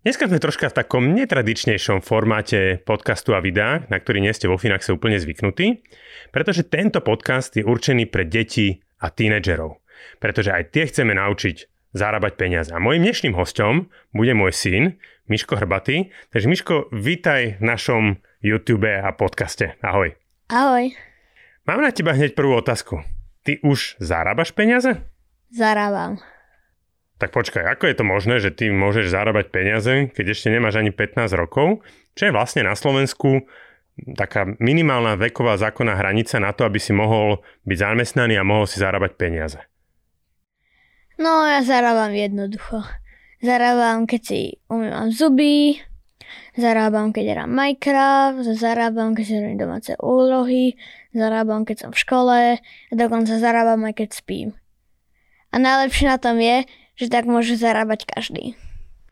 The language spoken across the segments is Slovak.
Dneska sme troška v takom netradičnejšom formáte podcastu a videa, na ktorý nie ste vo Finaxe úplne zvyknutí, pretože tento podcast je určený pre deti a tínedžerov. Pretože aj tie chceme naučiť zarábať peniaze. A môjim dnešným hostom bude môj syn, Miško Hrbatý. Takže Miško, vítaj v našom YouTube a podcaste. Ahoj. Ahoj. Mám na teba hneď prvú otázku. Ty už zarábaš peniaze? Zarábam. Tak počkaj, ako je to možné, že ty môžeš zarábať peniaze, keď ešte nemáš ani 15 rokov, čo je vlastne na Slovensku taká minimálna veková zákonná hranica na to, aby si mohol byť zamestnaný a mohol si zarábať peniaze? No, ja zarábam jednoducho. Zarábam, keď si umývam zuby, zarábam, keď hrám Minecraft, zarábam, keď si robím domáce úlohy, zarábam, keď som v škole a dokonca zarábam aj keď spím. A najlepšie na tom je, že tak môže zarábať každý.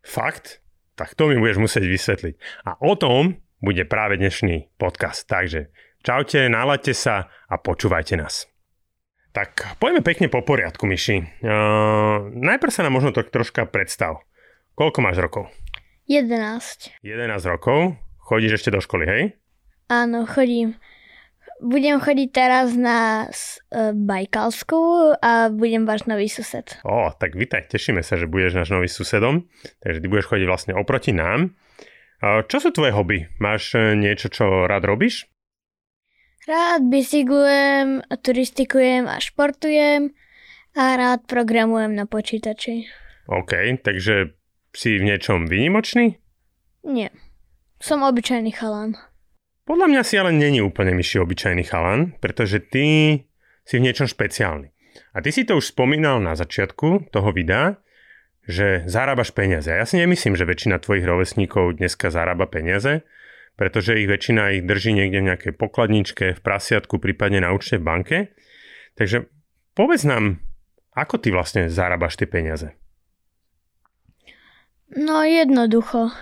Fakt? Tak to mi budeš musieť vysvetliť. A o tom bude práve dnešný podcast. Takže čaute, nalaďte sa a počúvajte nás. Tak poďme pekne po poriadku, Myši. Uh, najprv sa nám možno to troška predstav. Koľko máš rokov? 11. 11 rokov. Chodíš ešte do školy, hej? Áno, chodím budem chodiť teraz na uh, Bajkalskú a budem váš nový sused. Ó, tak vítaj, tešíme sa, že budeš náš nový susedom, takže ty budeš chodiť vlastne oproti nám. Čo sú tvoje hobby? Máš e, niečo, čo rád robíš? Rád bicyklujem, turistikujem a športujem a rád programujem na počítači. OK, takže si v niečom výnimočný? Nie, som obyčajný chalan. Podľa mňa si ale není úplne myši obyčajný chalan, pretože ty si v niečom špeciálny. A ty si to už spomínal na začiatku toho videa, že zarábaš peniaze. Ja si nemyslím, že väčšina tvojich rovesníkov dneska zarába peniaze, pretože ich väčšina ich drží niekde v nejakej pokladničke, v prasiatku, prípadne na účte v banke. Takže povedz nám, ako ty vlastne zarábaš tie peniaze? No jednoducho.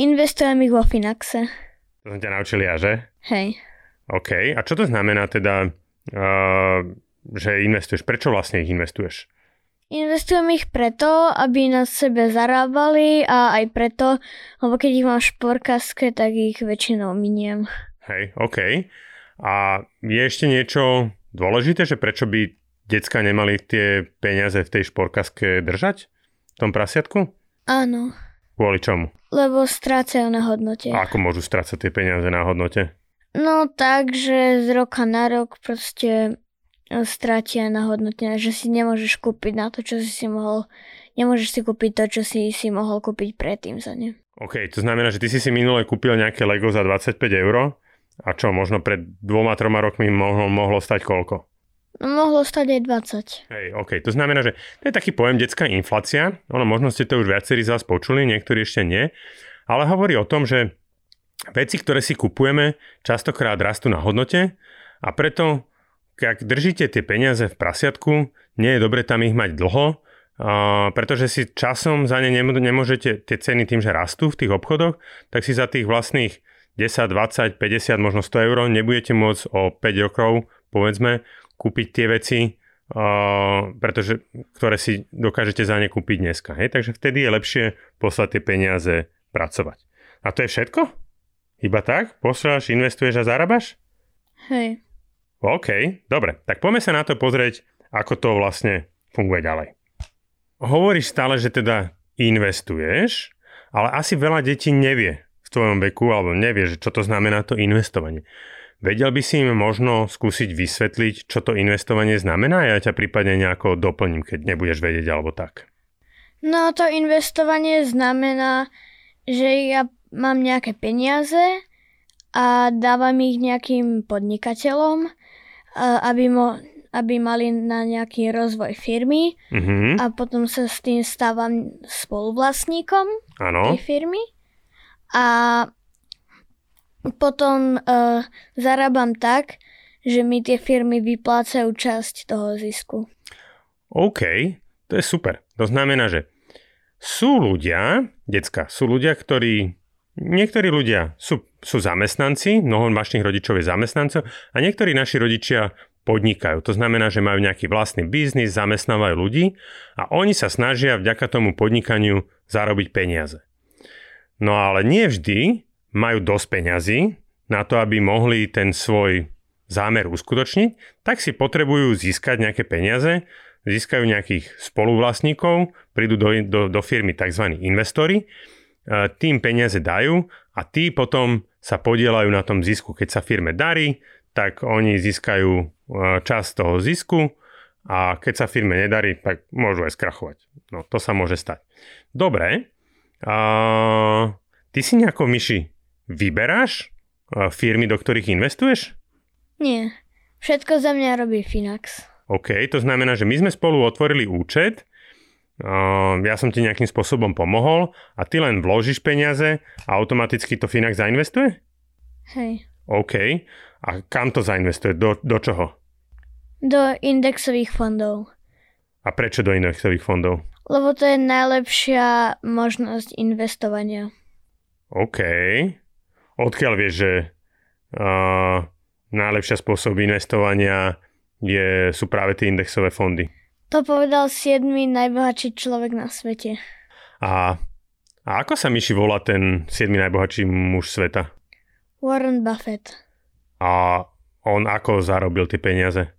Investujem ich vo Finaxe. To som ťa naučil ja, že? Hej. OK. A čo to znamená teda, uh, že investuješ? Prečo vlastne ich investuješ? Investujem ich preto, aby na sebe zarábali a aj preto, lebo keď ich mám v šporkaske, tak ich väčšinou miniem. Hej, OK. A je ešte niečo dôležité, že prečo by decka nemali tie peniaze v tej šporkaske držať? V tom prasiatku? Áno. Kvôli čomu? Lebo strácajú na hodnote. A ako môžu strácať tie peniaze na hodnote? No tak, že z roka na rok proste e, strátia na hodnote, že si nemôžeš kúpiť na to, čo si si mohol, nemôžeš si kúpiť to, čo si si mohol kúpiť predtým za ne. OK, to znamená, že ty si si minule kúpil nejaké Lego za 25 eur a čo, možno pred dvoma, troma rokmi mohlo, mohlo stať koľko? Mohlo stať aj 20. Hej, OK. To znamená, že to je taký pojem detská inflácia. Ono, možno ste to už viacerí z vás počuli, niektorí ešte nie. Ale hovorí o tom, že veci, ktoré si kupujeme, častokrát rastú na hodnote a preto, ak držíte tie peniaze v prasiatku, nie je dobre tam ich mať dlho, pretože si časom za ne nemôžete tie ceny tým, že rastú v tých obchodoch, tak si za tých vlastných 10, 20, 50, možno 100 eur nebudete môcť o 5 rokov, povedzme, kúpiť tie veci, uh, pretože, ktoré si dokážete za ne kúpiť dneska. Hej? Takže vtedy je lepšie poslať tie peniaze pracovať. A to je všetko? Iba tak? Posielaš, investuješ a zarábaš? Hej. OK, dobre. Tak poďme sa na to pozrieť, ako to vlastne funguje ďalej. Hovoríš stále, že teda investuješ, ale asi veľa detí nevie v tvojom veku, alebo nevie, že čo to znamená to investovanie. Vedel by si im možno skúsiť vysvetliť, čo to investovanie znamená? Ja ťa prípadne nejako doplním, keď nebudeš vedieť alebo tak. No to investovanie znamená, že ja mám nejaké peniaze a dávam ich nejakým podnikateľom, aby, mo, aby mali na nejaký rozvoj firmy Mhm. a potom sa s tým stávam spoluvlastníkom Áno. tej firmy a potom uh, zarábam tak, že mi tie firmy vyplácajú časť toho zisku. OK, to je super. To znamená, že sú ľudia, decka, sú ľudia, ktorí, niektorí ľudia sú, sú zamestnanci, mnoho vašich rodičov je zamestnancov a niektorí naši rodičia podnikajú. To znamená, že majú nejaký vlastný biznis, zamestnávajú ľudí a oni sa snažia vďaka tomu podnikaniu zarobiť peniaze. No ale nie vždy majú dosť peňazí na to, aby mohli ten svoj zámer uskutočniť, tak si potrebujú získať nejaké peniaze, získajú nejakých spoluvlastníkov, prídu do, do, do firmy tzv. investori, e, tým peniaze dajú a tí potom sa podielajú na tom zisku. Keď sa firme darí, tak oni získajú e, časť toho zisku a keď sa firme nedarí, tak môžu aj skrachovať. No to sa môže stať. Dobre, a ty si nejako myši vyberáš firmy, do ktorých investuješ? Nie. Všetko za mňa robí Finax. OK, to znamená, že my sme spolu otvorili účet, ja som ti nejakým spôsobom pomohol a ty len vložíš peniaze a automaticky to Finax zainvestuje? Hej. OK. A kam to zainvestuje? Do, do čoho? Do indexových fondov. A prečo do indexových fondov? Lebo to je najlepšia možnosť investovania. OK. Odkiaľ vieš, že uh, najlepšia spôsob investovania je, sú práve tie indexové fondy? To povedal 7. najbohatší človek na svete. A, a ako sa Myši volá ten 7 najbohatší muž sveta? Warren Buffett. A on ako zarobil tie peniaze?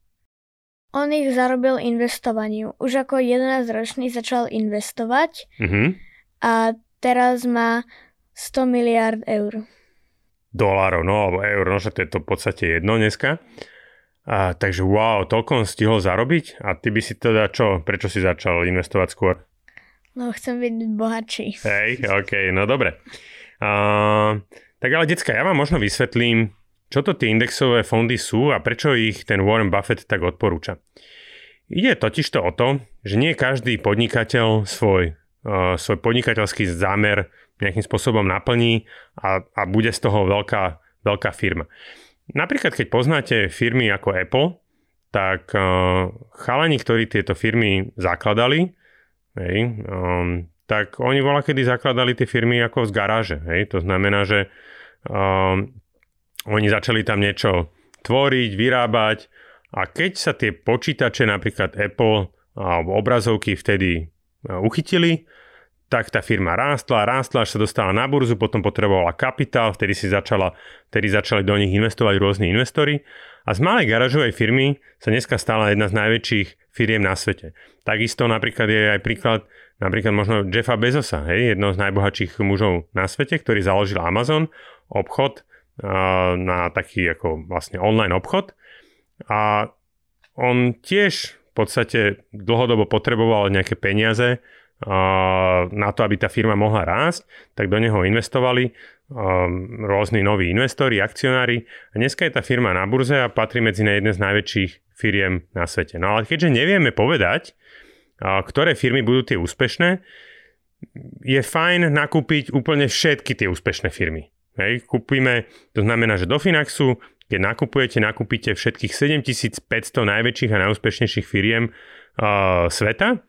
On ich zarobil investovaním. Už ako 11-ročný začal investovať Mhm. a teraz má 100 miliard eur. Dolárov, no alebo eur, no že to je to v podstate jedno dneska. A, takže wow, toľko on stihol zarobiť? A ty by si teda čo? Prečo si začal investovať skôr? No chcem byť bohatší. Hej, ok, no dobre. A, tak ale decka, ja vám možno vysvetlím, čo to tie indexové fondy sú a prečo ich ten Warren Buffett tak odporúča. Ide totižto o to, že nie každý podnikateľ svoj, uh, svoj podnikateľský zámer nejakým spôsobom naplní a, a bude z toho veľká, veľká firma. Napríklad, keď poznáte firmy ako Apple, tak uh, chalani, ktorí tieto firmy zakladali, hej, um, tak oni bola kedy zakladali tie firmy ako z garáže. Hej? To znamená, že um, oni začali tam niečo tvoriť, vyrábať a keď sa tie počítače, napríklad Apple alebo obrazovky vtedy uh, uchytili, tak tá firma rástla, rástla, až sa dostala na burzu, potom potrebovala kapitál, vtedy si začala, vtedy začali do nich investovať rôzni investori a z malej garážovej firmy sa dneska stala jedna z najväčších firiem na svete. Takisto napríklad je aj príklad napríklad možno Jeffa Bezosa, hej, jedno z najbohatších mužov na svete, ktorý založil Amazon, obchod uh, na taký ako vlastne online obchod a on tiež v podstate dlhodobo potreboval nejaké peniaze na to, aby tá firma mohla rásť, tak do neho investovali rôzni noví investori, akcionári a dneska je tá firma na burze a patrí medzi na z najväčších firiem na svete. No ale keďže nevieme povedať, ktoré firmy budú tie úspešné, je fajn nakúpiť úplne všetky tie úspešné firmy. Hej, kúpime, to znamená, že do Finaxu, keď nakupujete, nakúpite všetkých 7500 najväčších a najúspešnejších firiem uh, sveta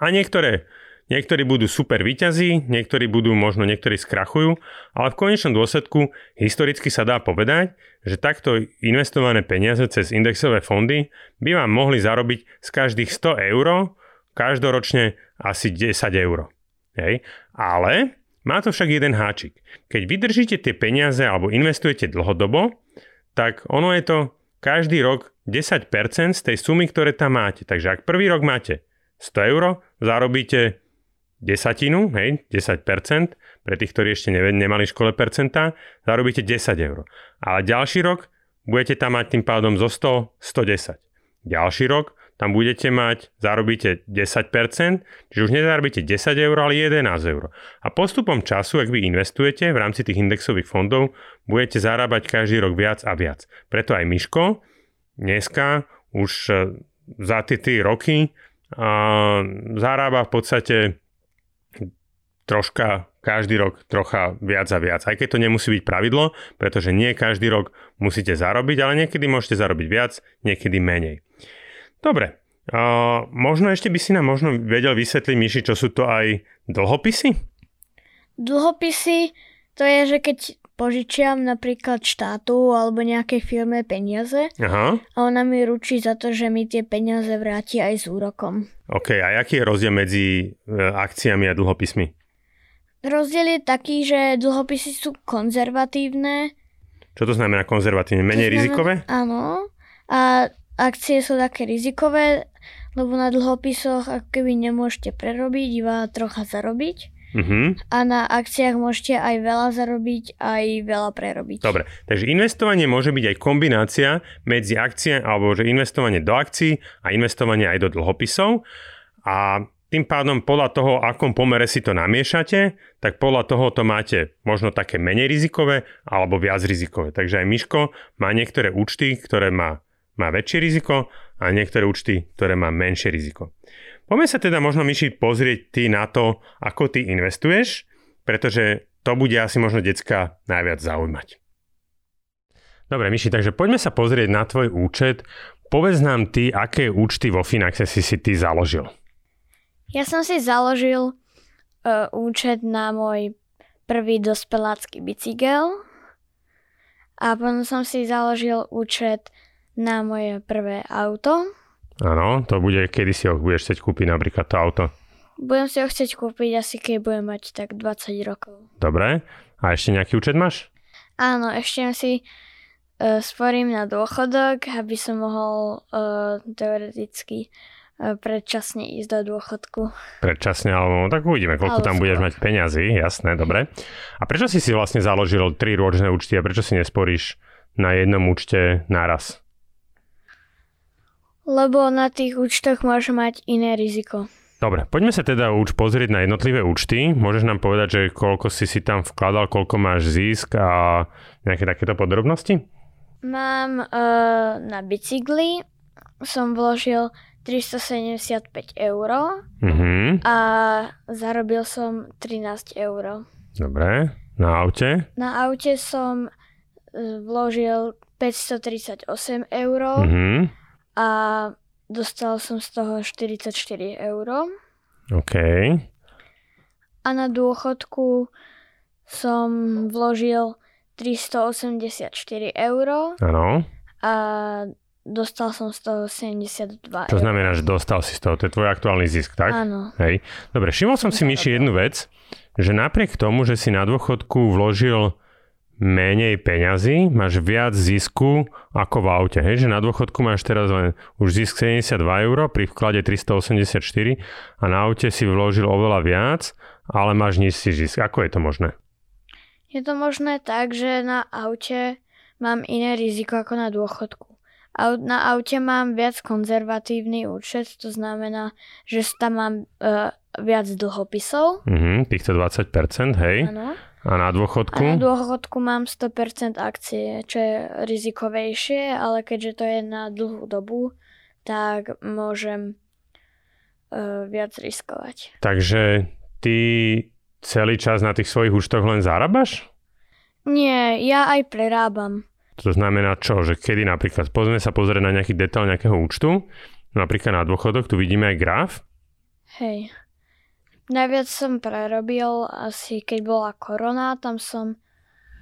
a niektoré, niektorí budú super výťazí, niektorí budú, možno niektorí skrachujú, ale v konečnom dôsledku historicky sa dá povedať, že takto investované peniaze cez indexové fondy by vám mohli zarobiť z každých 100 eur každoročne asi 10 eur. Hej. Ale má to však jeden háčik. Keď vydržíte tie peniaze alebo investujete dlhodobo, tak ono je to každý rok 10% z tej sumy, ktoré tam máte. Takže ak prvý rok máte 100 eur, zarobíte desatinu, hej, 10%, pre tých, ktorí ešte ne, nemali škole percentá, zarobíte 10 eur. Ale ďalší rok budete tam mať tým pádom zo 100, 110. Ďalší rok tam budete mať, zarobíte 10%, čiže už nezarobíte 10 eur, ale 11 eur. A postupom času, ak vy investujete v rámci tých indexových fondov, budete zarábať každý rok viac a viac. Preto aj Miško dneska už e, za tie 3 roky a, zarába v podstate troška každý rok trocha viac a viac. Aj keď to nemusí byť pravidlo, pretože nie každý rok musíte zarobiť, ale niekedy môžete zarobiť viac, niekedy menej. Dobre, uh, možno ešte by si nám možno vedel vysvetliť, Miši, čo sú to aj dlhopisy? Dlhopisy to je, že keď požičiam napríklad štátu alebo nejakej firme peniaze Aha. a ona mi ručí za to, že mi tie peniaze vráti aj s úrokom. OK, a aký je rozdiel medzi e, akciami a dlhopismi? Rozdiel je taký, že dlhopisy sú konzervatívne. Čo to znamená konzervatívne? Menej To znamená- rizikové? Áno. A akcie sú také rizikové, lebo na dlhopisoch ako keby nemôžete prerobiť, iba trocha zarobiť. Mhm. A na akciách môžete aj veľa zarobiť, aj veľa prerobiť. Dobre, takže investovanie môže byť aj kombinácia medzi akcie, alebo že investovanie do akcií a investovanie aj do dlhopisov. A tým pádom podľa toho, akom pomere si to namiešate, tak podľa toho to máte možno také menej rizikové alebo viac rizikové. Takže aj Miško má niektoré účty, ktoré má, má väčšie riziko a niektoré účty, ktoré má menšie riziko. Poďme sa teda možno Miši pozrieť ty na to, ako ty investuješ, pretože to bude asi možno decka najviac zaujímať. Dobre, Miši, takže poďme sa pozrieť na tvoj účet. Povedz nám ty, aké účty vo Finaxe si si ty založil. Ja som si založil uh, účet na môj prvý dospelácky bicykel a potom som si založil účet na moje prvé auto. Áno, to bude, kedy si ho budeš chcieť kúpiť napríklad to auto. Budem si ho chcieť kúpiť asi keď budem mať tak 20 rokov. Dobre. A ešte nejaký účet máš? Áno, ešte si uh, sporím na dôchodok, aby som mohol uh, teoreticky uh, predčasne ísť do dôchodku. Predčasne, alebo tak uvidíme, koľko Ale tam budeš mať peňazí, jasné, dobre. A prečo si si vlastne založil tri rôzne účty a prečo si nesporíš na jednom účte naraz? Lebo na tých účtoch môže mať iné riziko. Dobre, poďme sa teda už pozrieť na jednotlivé účty. Môžeš nám povedať, že koľko si si tam vkladal, koľko máš zisk a nejaké takéto podrobnosti? Mám uh, na bicykli, som vložil 375 eur Mhm, a zarobil som 13 eur. dobre. Na aute? Na aute som eh, vložil 538 eur Mhm, a dostal som z toho 44 eur. OK. A na dôchodku som vložil 384 eur Áno. a dostal som z toho 72 To eur. znamená, že dostal si z toho, to je tvoj aktuálny zisk, tak? Áno. Hej. Dobre, všimol som si, Myši, jednu vec, že napriek tomu, že si na dôchodku vložil menej peňazí, máš viac zisku ako v aute. Hej, že na dôchodku máš teraz len už zisk 72 eur, pri vklade 384 a na aute si vložil oveľa viac, ale máš nižší zisk. Ako je to možné? Je to možné tak, že na aute mám iné riziko ako na dôchodku. Na aute mám viac konzervatívny účet, to znamená, že tam mám uh, viac dlhopisov. Mhm, týchto 20%, hej. Áno. A na A na dôchodku? dôchodku mám 100% akcie, čo je rizikovejšie, ale keďže to je na dlhú dobu, tak môžem uh, viac riskovať. Takže ty celý čas na tých svojich účtoch len zarábaš? Nie, ja aj prerábam. To znamená čo? Že kedy napríklad, pozrieme sa pozrieť na nejaký detail nejakého účtu, napríklad na dôchodok, tu vidíme aj graf. Hej. Najviac som prerobil asi keď bola korona, tam som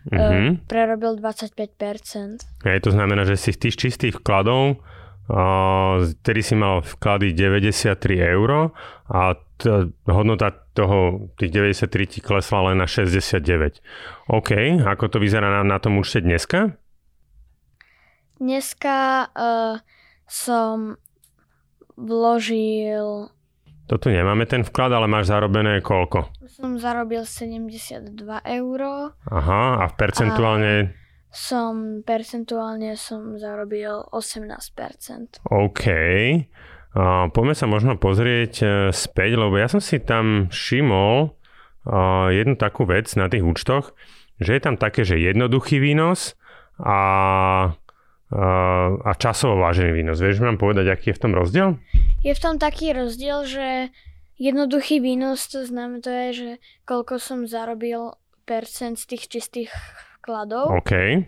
Mhm. uh, prerobil 25%. Hej, to znamená, že si z tých čistých vkladov, ktorý si mal vklady 93 eur a t- hodnota toho, tých 93 ti klesla len na 69. OK, ako to vyzerá na, na tom účte dneska? Dneska uh, som vložil, Toto nemáme ten vklad, ale máš zarobené koľko? som zarobil 72 eur, Aha, a v percentuálne... som percentuálne som zarobil 18%. OK. Uh, poďme sa možno pozrieť uh, späť, lebo ja som si tam všimol uh, jednu takú vec na tých účtoch, že je tam také, že jednoduchý výnos a, a časovo vážený výnos. Vieš nám povedať, aký je v tom rozdiel? Je v tom taký rozdiel, že jednoduchý výnos to znamená, že koľko som zarobil percent z tých čistých vkladov. OK.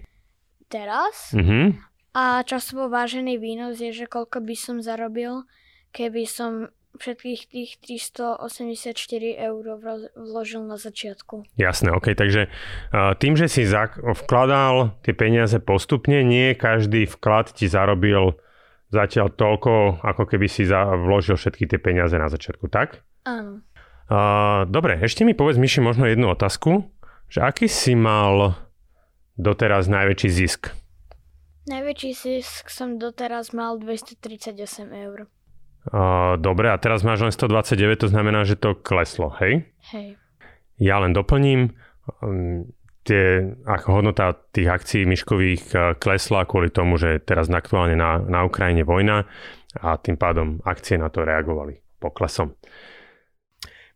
Teraz. Uh-huh. A časovo vážený výnos je, že koľko by som zarobil, keby som všetkých tých 384 eur vložil na začiatku. Jasné, ok, takže tým, že si vkladal tie peniaze postupne, nie každý vklad ti zarobil zatiaľ toľko, ako keby si vložil všetky tie peniaze na začiatku, tak? Áno. dobre, ešte mi povedz, Myši, možno jednu otázku, že aký si mal doteraz najväčší zisk? Najväčší zisk som doteraz mal 238 eur. Uh, dobre, a teraz máš len 129, to znamená, že to kleslo, hej? Hej. Ja len doplním, um, tie, ako hodnota tých akcií myškových uh, klesla kvôli tomu, že teraz aktuálne na, na Ukrajine vojna a tým pádom akcie na to reagovali poklesom.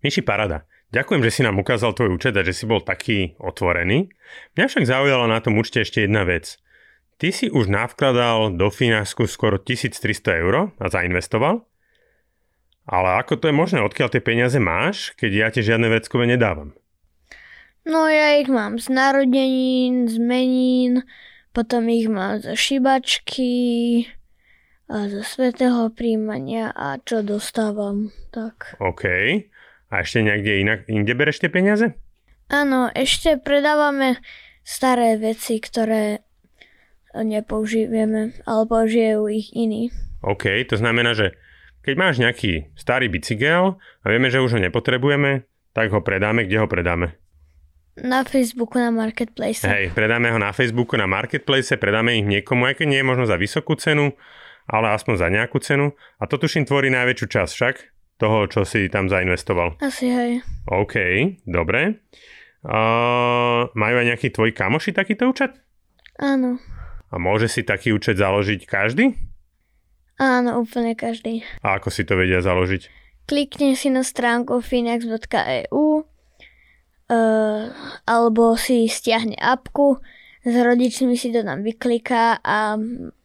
Myši Parada, ďakujem, že si nám ukázal tvoj účet a že si bol taký otvorený. Mňa však zaujala na tom účte ešte jedna vec. Ty si už navkladal do Finasku skoro 1300 eur a zainvestoval? Ale ako to je možné? Odkiaľ tie peniaze máš, keď ja ti žiadne veckové nedávam? No ja ich mám z narodenín, z menín, potom ich mám zo šibačky a zo svetého príjmania a čo dostávam, tak. OK. A ešte niekde inak, inde bereš tie peniaze? Áno, ešte predávame staré veci, ktoré nepoužijeme, ale použijú ich iní. OK, to znamená, že keď máš nejaký starý bicykel a vieme, že už ho nepotrebujeme, tak ho predáme. Kde ho predáme? Na Facebooku, na Marketplace. Hej, predáme ho na Facebooku, na Marketplace, predáme ich niekomu, aj keď nie je možno za vysokú cenu, ale aspoň za nejakú cenu. A to tuším tvorí najväčšiu časť však toho, čo si tam zainvestoval. Asi hej. OK, dobre. Uh, majú aj nejakí tvoji kamoši takýto účet? Áno. A môže si taký účet založiť každý? Áno, úplne každý. A ako si to vedia založiť? Klikne si na stránku finax.eu uh, alebo si stiahne apku, s rodičmi si to tam vykliká a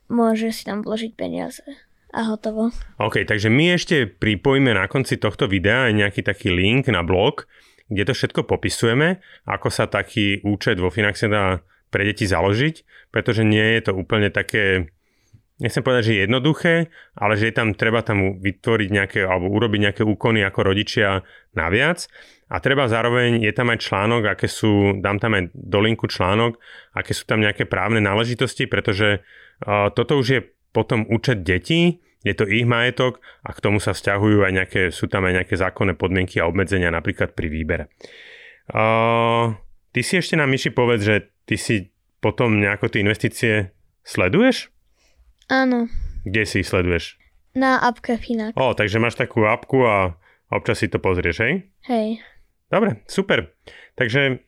môže si tam vložiť peniaze a hotovo. OK, takže my ešte pripojíme na konci tohto videa aj nejaký taký link na blog, kde to všetko popisujeme, ako sa taký účet vo Finaxe dá pre deti založiť, pretože nie je to úplne také nechcem povedať, že jednoduché, ale že je tam, treba tam vytvoriť nejaké, alebo urobiť nejaké úkony ako rodičia naviac. A treba zároveň, je tam aj článok, aké sú, dám tam aj do linku článok, aké sú tam nejaké právne náležitosti, pretože uh, toto už je potom účet detí, je to ich majetok a k tomu sa vzťahujú aj nejaké, sú tam aj nejaké zákonné podmienky a obmedzenia napríklad pri výbere. Uh, ty si ešte nám, Myši, povedz, že ty si potom nejako tie investície sleduješ? Áno. Kde si ich sleduješ? Na apke Finak. O, takže máš takú apku a občas si to pozrieš, hej? Hej. Dobre, super. Takže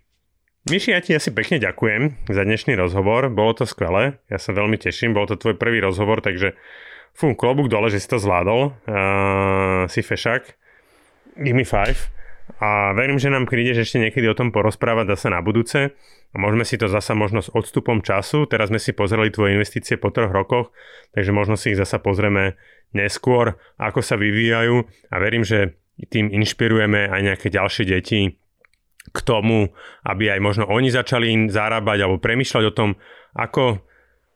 Myši, ja ti asi pekne ďakujem za dnešný rozhovor, bolo to skvelé, ja sa veľmi teším, bol to tvoj prvý rozhovor, takže fú, klobúk dole, že si to zvládol, uh, si fešák, give me five a verím, že nám prídeš ešte niekedy o tom porozprávať zase na budúce. Môžeme si to zasa možno s odstupom času. Teraz sme si pozreli tvoje investície po troch rokoch, takže možno si ich zasa pozrieme neskôr, ako sa vyvíjajú. A verím, že tým inšpirujeme aj nejaké ďalšie deti k tomu, aby aj možno oni začali zarábať alebo premyšľať o tom, ako,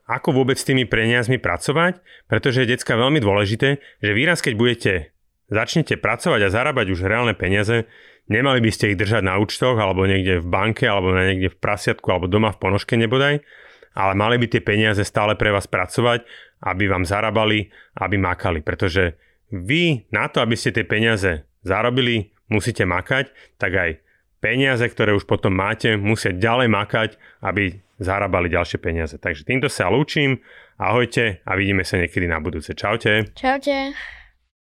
ako vôbec s tými peniazmi pracovať, pretože je decka veľmi dôležité, že výraz, keď budete začnete pracovať a zarábať už reálne peniaze, Nemali by ste ich držať na účtoch alebo niekde v banke alebo niekde v prasiatku alebo doma v ponožke nebodaj, ale mali by tie peniaze stále pre vás pracovať, aby vám zarábali, aby makali, pretože vy na to, aby ste tie peniaze zarobili, musíte makať, tak aj peniaze, ktoré už potom máte, musia ďalej makať, aby zarábali ďalšie peniaze. Takže týmto sa lúčim, ahojte a vidíme sa niekedy na budúce. Čaute. Čaute.